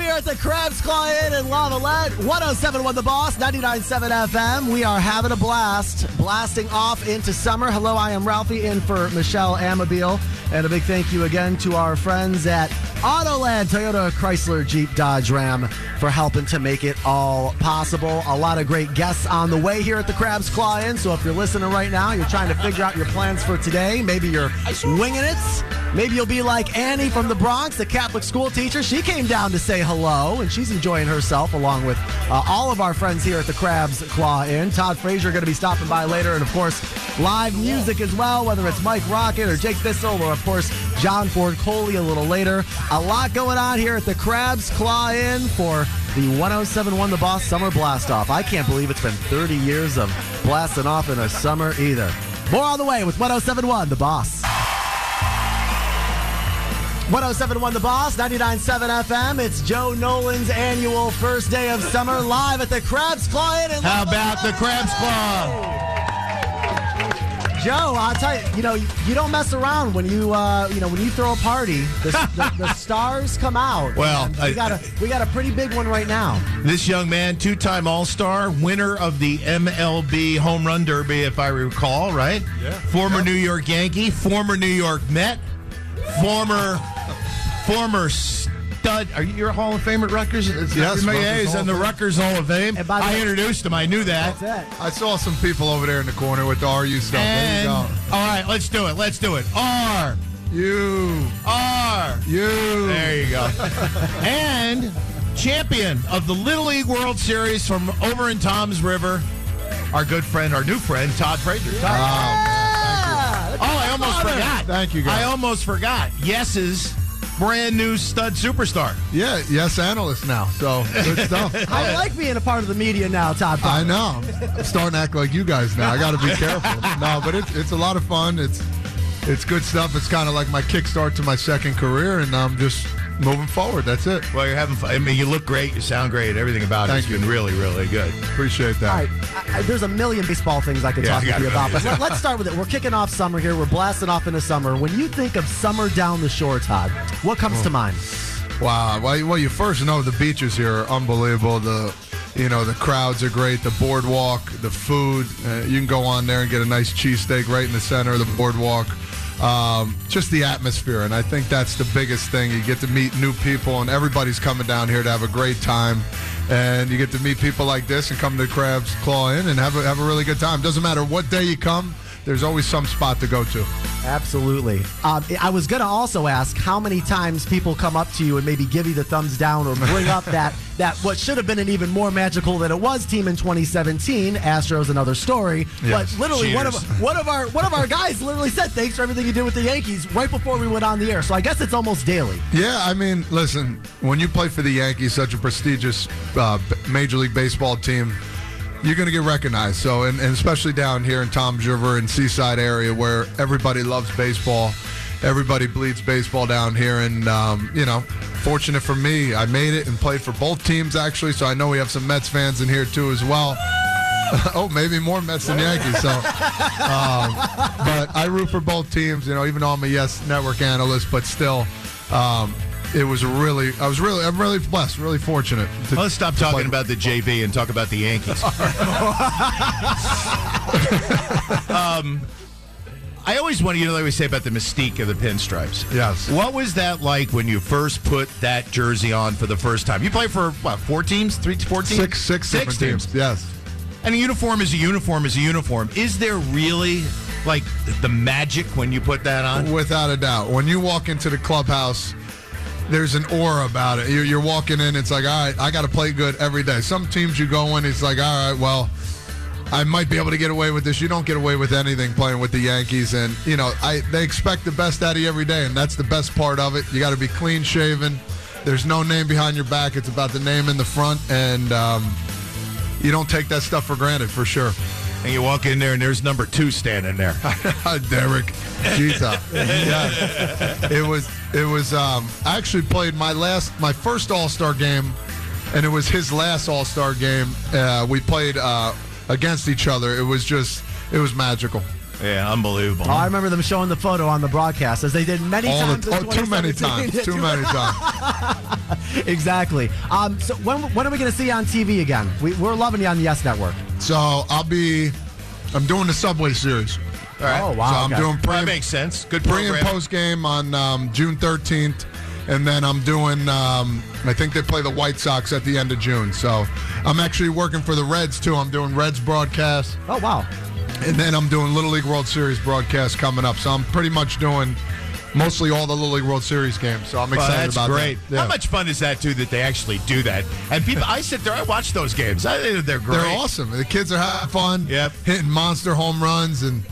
here at the Crab's Claw Inn in Lavallette. 1071 The Boss, 99.7 FM. We are having a blast, blasting off into summer. Hello, I am Ralphie in for Michelle Amabile. And a big thank you again to our friends at Autoland Toyota Chrysler Jeep Dodge Ram for helping to make it all possible. A lot of great guests on the way here at the Crab's Claw Inn. So if you're listening right now, you're trying to figure out your plans for today, maybe you're winging it. Maybe you'll be like Annie from the Bronx, the Catholic school teacher. She came down to say and she's enjoying herself along with uh, all of our friends here at the Crabs Claw Inn. Todd Frazier going to be stopping by later, and of course, live music as well, whether it's Mike Rocket or Jake Thistle, or of course, John Ford Coley a little later. A lot going on here at the Crabs Claw Inn for the 1071 The Boss Summer Blast Off. I can't believe it's been 30 years of blasting off in a summer either. More on the way with 1071 The Boss. 1071 The Boss, 99.7 FM. It's Joe Nolan's annual first day of summer live at the Crab's Claw Inn. in How about the Crab's Claw? Joe, I'll tell you, you know, you don't mess around when you, uh, you know, when you throw a party. The, the, the stars come out. Well, we got a we got a pretty big one right now. This young man, two time All Star, winner of the MLB Home Run Derby, if I recall, right? Yeah. Former New York Yankee, former New York Met, former former stud. Are you you're a Hall of Fame at Rutgers? It's Yes, yeah, Rutgers he's in the Fame. Rutgers Hall of Fame. And by the I way- introduced him. I knew that. That's it. I saw some people over there in the corner with the RU stuff. And there you go. right, let's do it. Let's do it. R You, R. you. There you go. and champion of the Little League World Series from over in Tom's River, our good friend, our new friend, Todd Frazier. Todd. Ah, oh, I almost forgot. Thank you, guys. I almost forgot. Yes's brand new stud superstar. Yeah, yes, analyst now. So good stuff. I like being a part of the media now, Todd. I know. I'm starting to act like you guys now. I got to be careful. No, but it's it's a lot of fun. It's it's good stuff. It's kind of like my kickstart to my second career, and I'm just moving forward. That's it. Well, you're having fun. I mean, you look great. You sound great. Everything about Thank it's you. been really, really good. Appreciate that. All right, I, I, there's a million baseball things I could Yeah, talk you with you about, but let, us start with it. We're kicking off summer here. We're blasting off into summer. When you think of summer down the shore, Todd, what comes Oh. to mind? Wow. Well, you- well, you first know the beaches here are unbelievable. The you know the crowds are great. The boardwalk, the food. Uh, you can go on there and get a nice cheesesteak right in the center of the boardwalk. Um, just the atmosphere, and I think that's the biggest thing. You get to meet new people, and everybody's coming down here to have a great time. And you get to meet people like this and come to Crabs Claw Inn and have a, have a really good time. Doesn't matter what day you come. There's always some spot to go to. Absolutely. Um, I was going to also ask how many times people come up to you and maybe give you the thumbs down or bring up that that what should have been an even more magical than it was team in 2017. Astros, another story. Yes. But literally, one of one of our one of our guys literally said thanks for everything you did with the Yankees right before we went on the air. So I guess it's almost daily. Yeah, I mean, listen, when you play for the Yankees, such a prestigious uh, Major League Baseball team, you're going to get recognized. So, and, and especially down here in Tom's River and Seaside area where everybody loves baseball, everybody bleeds baseball down here. And, um, you know, fortunate for me, I made it and played for both teams, actually. So I know we have some Mets fans in here, too, as well. oh, maybe more Mets than Yankees. So, um, but I root for both teams. You know, even though I'm a Yes Network analyst, but still, um, it was really. I was really. I'm really blessed. Really fortunate. To, Let's stop talking about the JV and talk about the Yankees. um, I always want to, you know, they always say about the mystique of the pinstripes. Yes. What was that like when you first put that jersey on for the first time? You play for what? Four teams? Three? Four teams? Six, six, Six teams. teams. Yes. And a uniform is a uniform is a uniform. Is there really like the magic when you put that on? Without a doubt. When you walk into the clubhouse, there's an aura about it. You're, you're walking in, it's like, all right, I got to play good every day. Some teams you go in, it's like, all right, well, I might be able to get away with this. You don't get away with anything playing with the Yankees, and you know, I they expect the best out of you every day, and that's the best part of it. You got to be clean shaven. There's no name behind your back. It's about the name in the front, and um, you don't take that stuff for granted for sure. And you walk in there and there's number two standing there. Derek Jeter. yeah. It was it was um I actually played my last my first All-Star game and it was his last All-Star game. Uh, we played uh, against each other. It was just it was magical. Yeah, unbelievable. Oh, I remember them showing the photo on the broadcast as they did many All times. the, oh, too many times. Too many times. exactly. Um, so when when are we going to see you on TV again? We, we're loving you on the Yes Network. So I'll be. I'm doing the Subway series. All right. Oh wow. So I'm okay. doing pre That makes sense. Good pre and post game on um, June 13th, and then I'm doing. Um, I think they play the White Sox at the end of June. So I'm actually working for the Reds too. I'm doing Reds broadcast, Oh wow. and then I'm doing Little League World Series broadcast coming up. So I'm pretty much doing mostly all the Little League World Series games. So I'm Well, excited that's about great. that. Yeah. How much fun is that too? That they actually do that, and people. I sit there, I watch those games. I think they're great. They're awesome. The kids are having fun. Yep. Hitting monster home runs and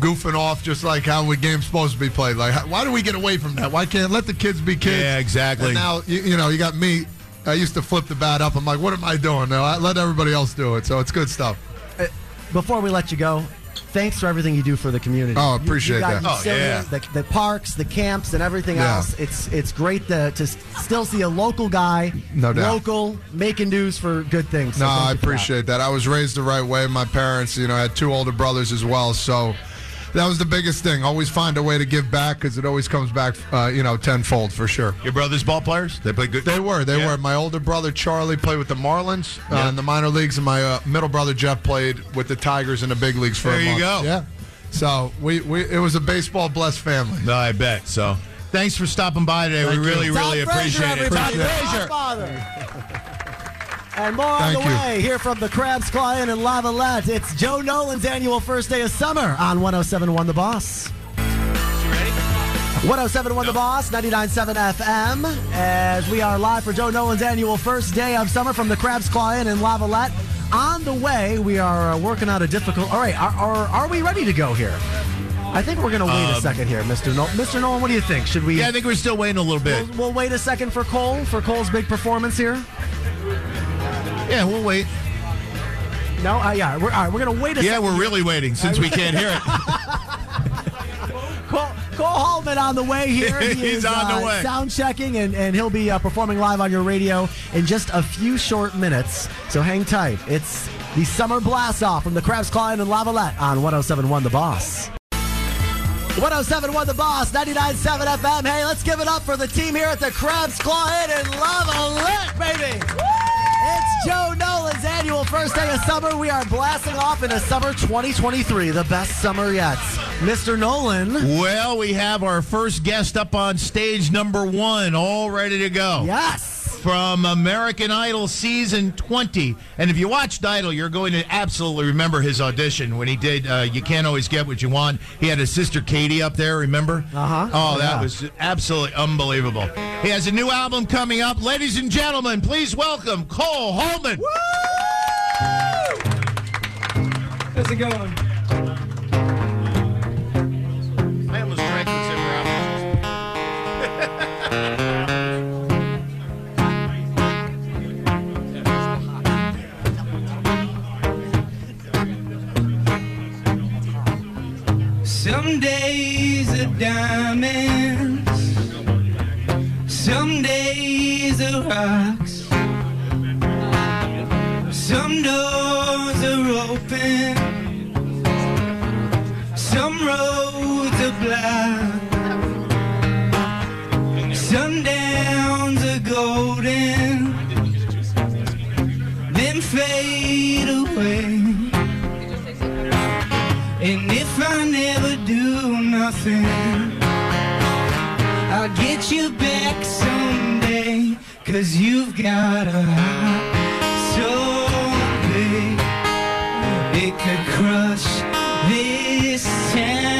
goofing off just like how the game's supposed to be played. Like, why do we get away from that? Why can't let the kids be kids? Yeah, exactly. And now you, you know you got me. I used to flip the bat up. I'm like, what am I doing? No, I let everybody else do it. So it's good stuff. Uh, before we let you go, thanks for everything you do for the community. Oh, appreciate you got that. Oh, yeah. the, the parks, the camps, and everything Yeah. else. It's it's great to, to still see a local guy, No doubt. local, making news for good things. So No, I you for that. appreciate that. I was raised the right way. My parents, you know, had two older brothers as well. So that was the biggest thing. Always find a way to give back because it always comes back, uh, you know, tenfold for sure. Your brothers ball players? They play good. They were. They Yeah. were. My older brother Charlie played with the Marlins uh, Yeah. in the minor leagues, and my uh, middle brother Jeff played with the Tigers in the big leagues for There a month. There you go. Yeah. So we, we it was a baseball blessed family. No, I bet. So, thanks for stopping by today. Thank we you. really, Todd really Frazier, appreciate it. everybody. Todd The Frazier. Godfather. And more on the you. way here from the Crabs Claw Inn and Lavallette. It's Joe Nolan's annual first day of summer on 1071 The Boss. 1071 The Boss, 99.7 FM, as we are live for Joe Nolan's annual first day of summer from the Crabs Claw Client and Lavallette. On the way, we are uh, working out a difficult. All right, are, are, are we ready to go here? I think we're going to wait a Um, second here, Mr. Nolan. Mr. Nolan, what do you think? Should we? Yeah, I think we're still waiting a little bit. We'll, we'll wait a second for Cole for Cole's big performance here. Yeah, we'll wait. No, uh, yeah, we're all right. We're gonna wait a Yeah, second. we're really waiting since we can't hear it. Cole, Cole Hallman on the way here. He He's is, on the uh, way. Sound checking, and, and he'll be uh, performing live on your radio in just a few short minutes. So hang tight. It's the summer blast off from the Crabs Claw Inn and Lavallette on 1071 The Boss. 1071 The Boss, 99.7 FM. Hey, let's give it up for the team here at the Crabs Claw Inn and Lavallette. First day of summer. We are blasting off into summer 2023, the best summer yet. Mr. Nolan. well, we have our first guest up on stage number one, all ready to go. Yes. From American Idol season 20. And if you watched Idol, you're going to absolutely remember his audition when he did uh, You Can't Always Get What You Want. He had his sister Katie up there, remember? Uh-huh. Oh, that Yeah. was absolutely unbelievable. He has a new album coming up. Ladies and gentlemen, please welcome Cole Hallman. How's it going? Nothing, I'll get you back someday. Cause you've got a heart so big, it could crush this town.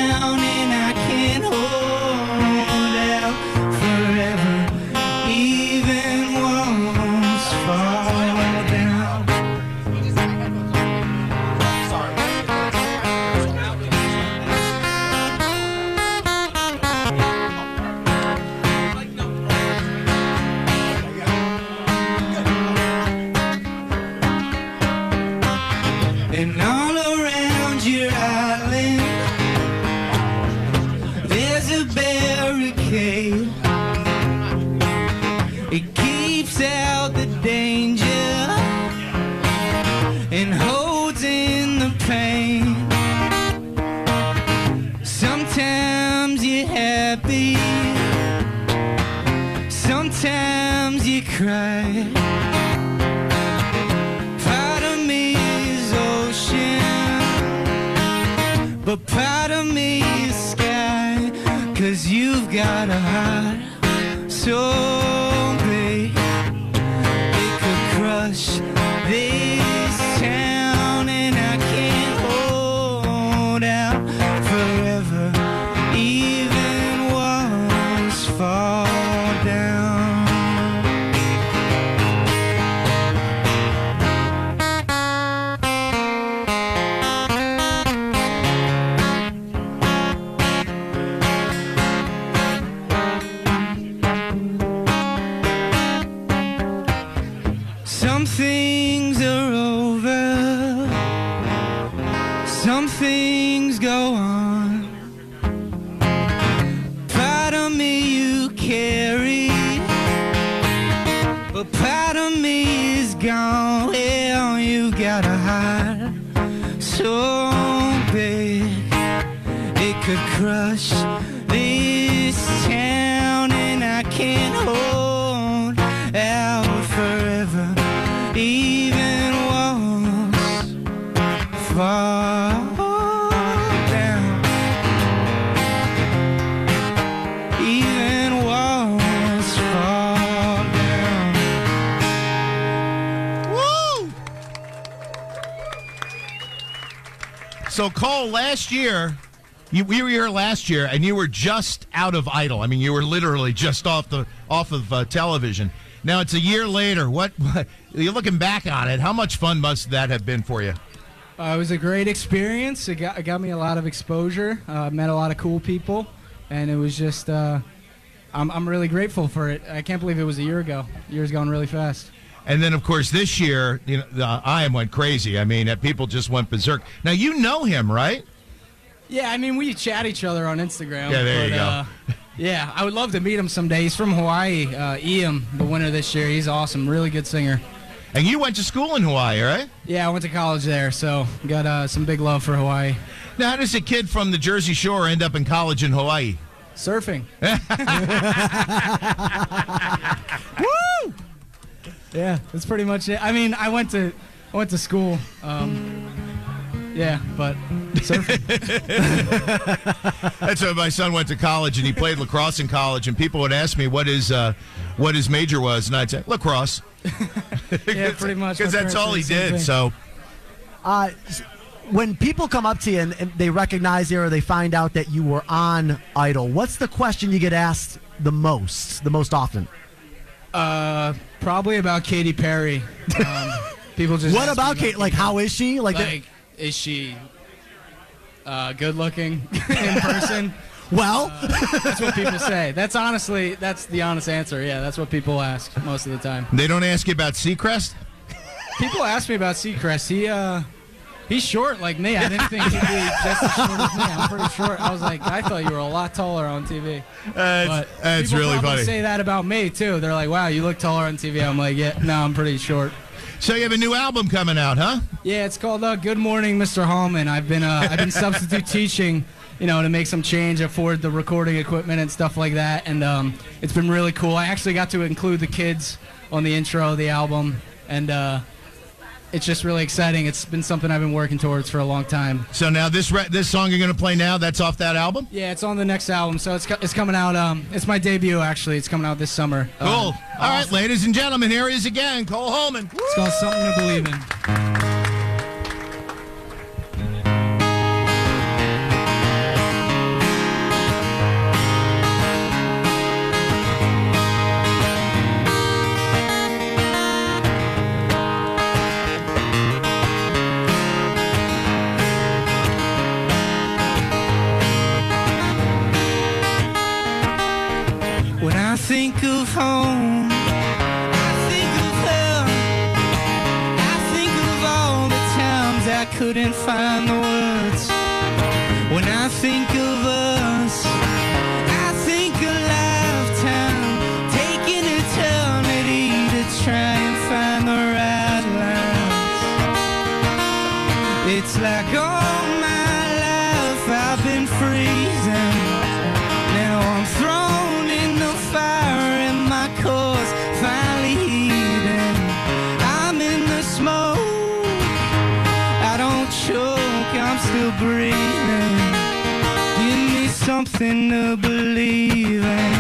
Part of me is ocean, but part of me is sky. Cause you've got a heart so but part of me is gone. Well, you got a heart so big it could crush So Cole, last year, you, we were here last year, and you were just out of Idol. I mean, you were literally just off the off of uh, television. Now it's a year later. What, what you're looking back on it? How much fun must that have been for you? Uh, it was a great experience. It got, it got me a lot of exposure. Uh, met a lot of cool people, and it was just. Uh, I'm, I'm really grateful for it. I can't believe it was a year ago. Year's gone really fast. And then, of course, this year, you know, the Iam went crazy. I mean, people just went berserk. Now you know him, right? Yeah, I mean we chat each other on Instagram. Yeah, there you go. Uh, yeah, I would love to meet him someday. He's from Hawaii. Uh, Iam, the winner this year. He's awesome. Really good singer. And you went to school in Hawaii, right? Yeah, I went to college there, so got uh, some big love for Hawaii. Now, how does a kid from the Jersey Shore end up in college in Hawaii? Surfing. Woo! Yeah, that's pretty much it. I mean, I went to I went to school. Um, yeah, but surfing. That's why my son went to college and he played lacrosse in college. And people would ask me what his uh, what his major was, and I'd say lacrosse. yeah, pretty much. because that's all he did. thing. So Uh, when people come up to you and, and they recognize you or they find out that you were on Idol, what's the question you get asked the most, the most often? Uh, probably about Katy Perry. Um, people just. what about Kate? Like, how is she? Like, the- is she uh, good looking in person? well, That's what people say. That's honestly, that's the honest answer. Yeah, that's what people ask most of the time. they don't ask you about Seacrest. People ask me about Seacrest. He, uh, he's short like me. I didn't think he'd be just as short as me. I'm pretty short. I was like, I thought you were a lot taller on TV. That's, But that's people really probably funny. say that about me too. They're like, "Wow, you look taller on TV." I'm like, "Yeah, no, I'm pretty short." So you have a new album coming out, huh? Yeah, it's called uh, "Good Morning, Mr. Hallman." I've been uh, I've been substitute teaching, you know, to make some change, afford the recording equipment and stuff like that, and um, it's been really cool. I actually got to include the kids on the intro of the album, and uh, it's just really exciting. It's been something I've been working towards for a long time. So now this re- this song you're going to play now, that's off that album. Yeah, it's on the next album, so it's co- it's coming out. Um, it's my debut actually. It's coming out this summer. Cool. Um, All right, ladies and gentlemen, here he is again, Cole Hallman. It's called Something to Believe in. Couldn't find the breathing. Give me something to believe in.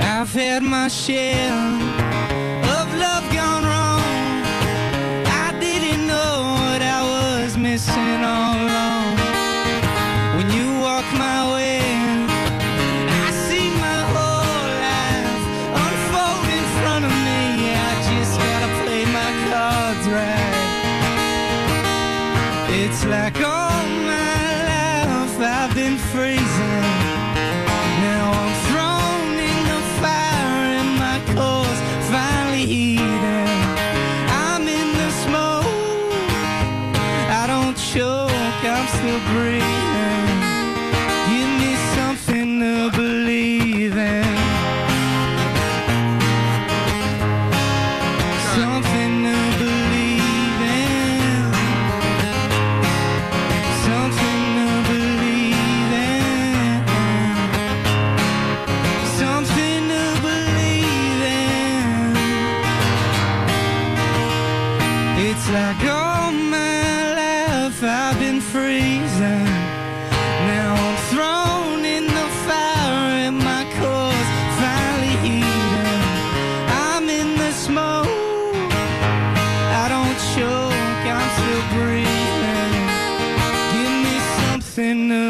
I've had my share It's like all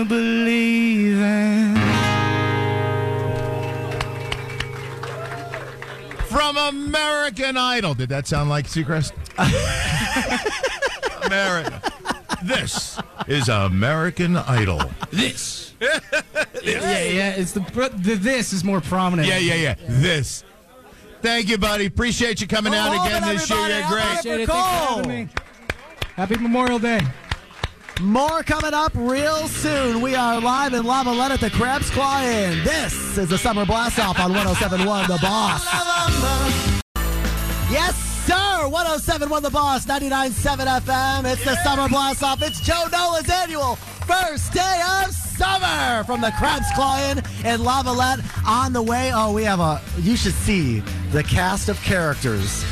something to believe in. From American Idol. Did that sound like Seacrest? America. This is American Idol. This. Yeah, yeah. It's the, the this is more prominent. Yeah, yeah, yeah. This. Thank you, buddy. Appreciate you coming oh, out again this year. You're great. Appreciate it. For Thanks for Cole. having me. Happy Memorial Day. More coming up real soon. We are live in Lavallette at the Crabs Claw Inn. This is the Summer Blast Off on 1071 The Boss. Yes, sir. 1071 The Boss, 99.7 FM. It's the Summer Blast Off. It's Joe Nolan's annual first day of summer from the Crabs Claw Inn in Lavallette on the way. Oh, we have a, you should see the cast of characters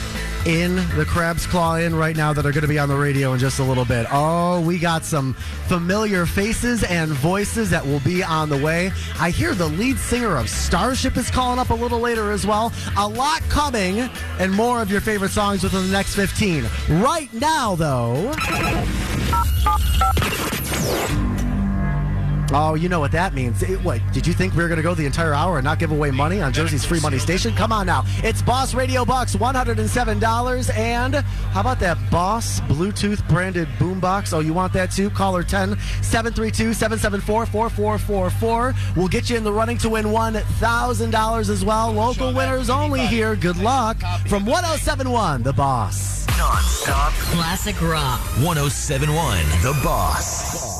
in the Crab's Claw Inn right now that are going to be on the radio in just a little bit. Oh, we got some familiar faces and voices that will be on the way. I hear the lead singer of Starship is calling up a little later as well. A lot coming and more of your favorite songs within the next 15. Right now, though. Oh, you know what that means. It- what, did you think we were going to go the entire hour and not give away money on Jersey's free money station? Come on now. It's Boss Radio Bucks, $107. And how about that Boss Bluetooth branded boombox? Oh, you want that too? Caller 10 732 774 4444. We'll get you in the running to win $1,000 as well. Local winners only here. Good luck. From 1071, The Boss. Non-stop Classic rock. 1071 The Boss.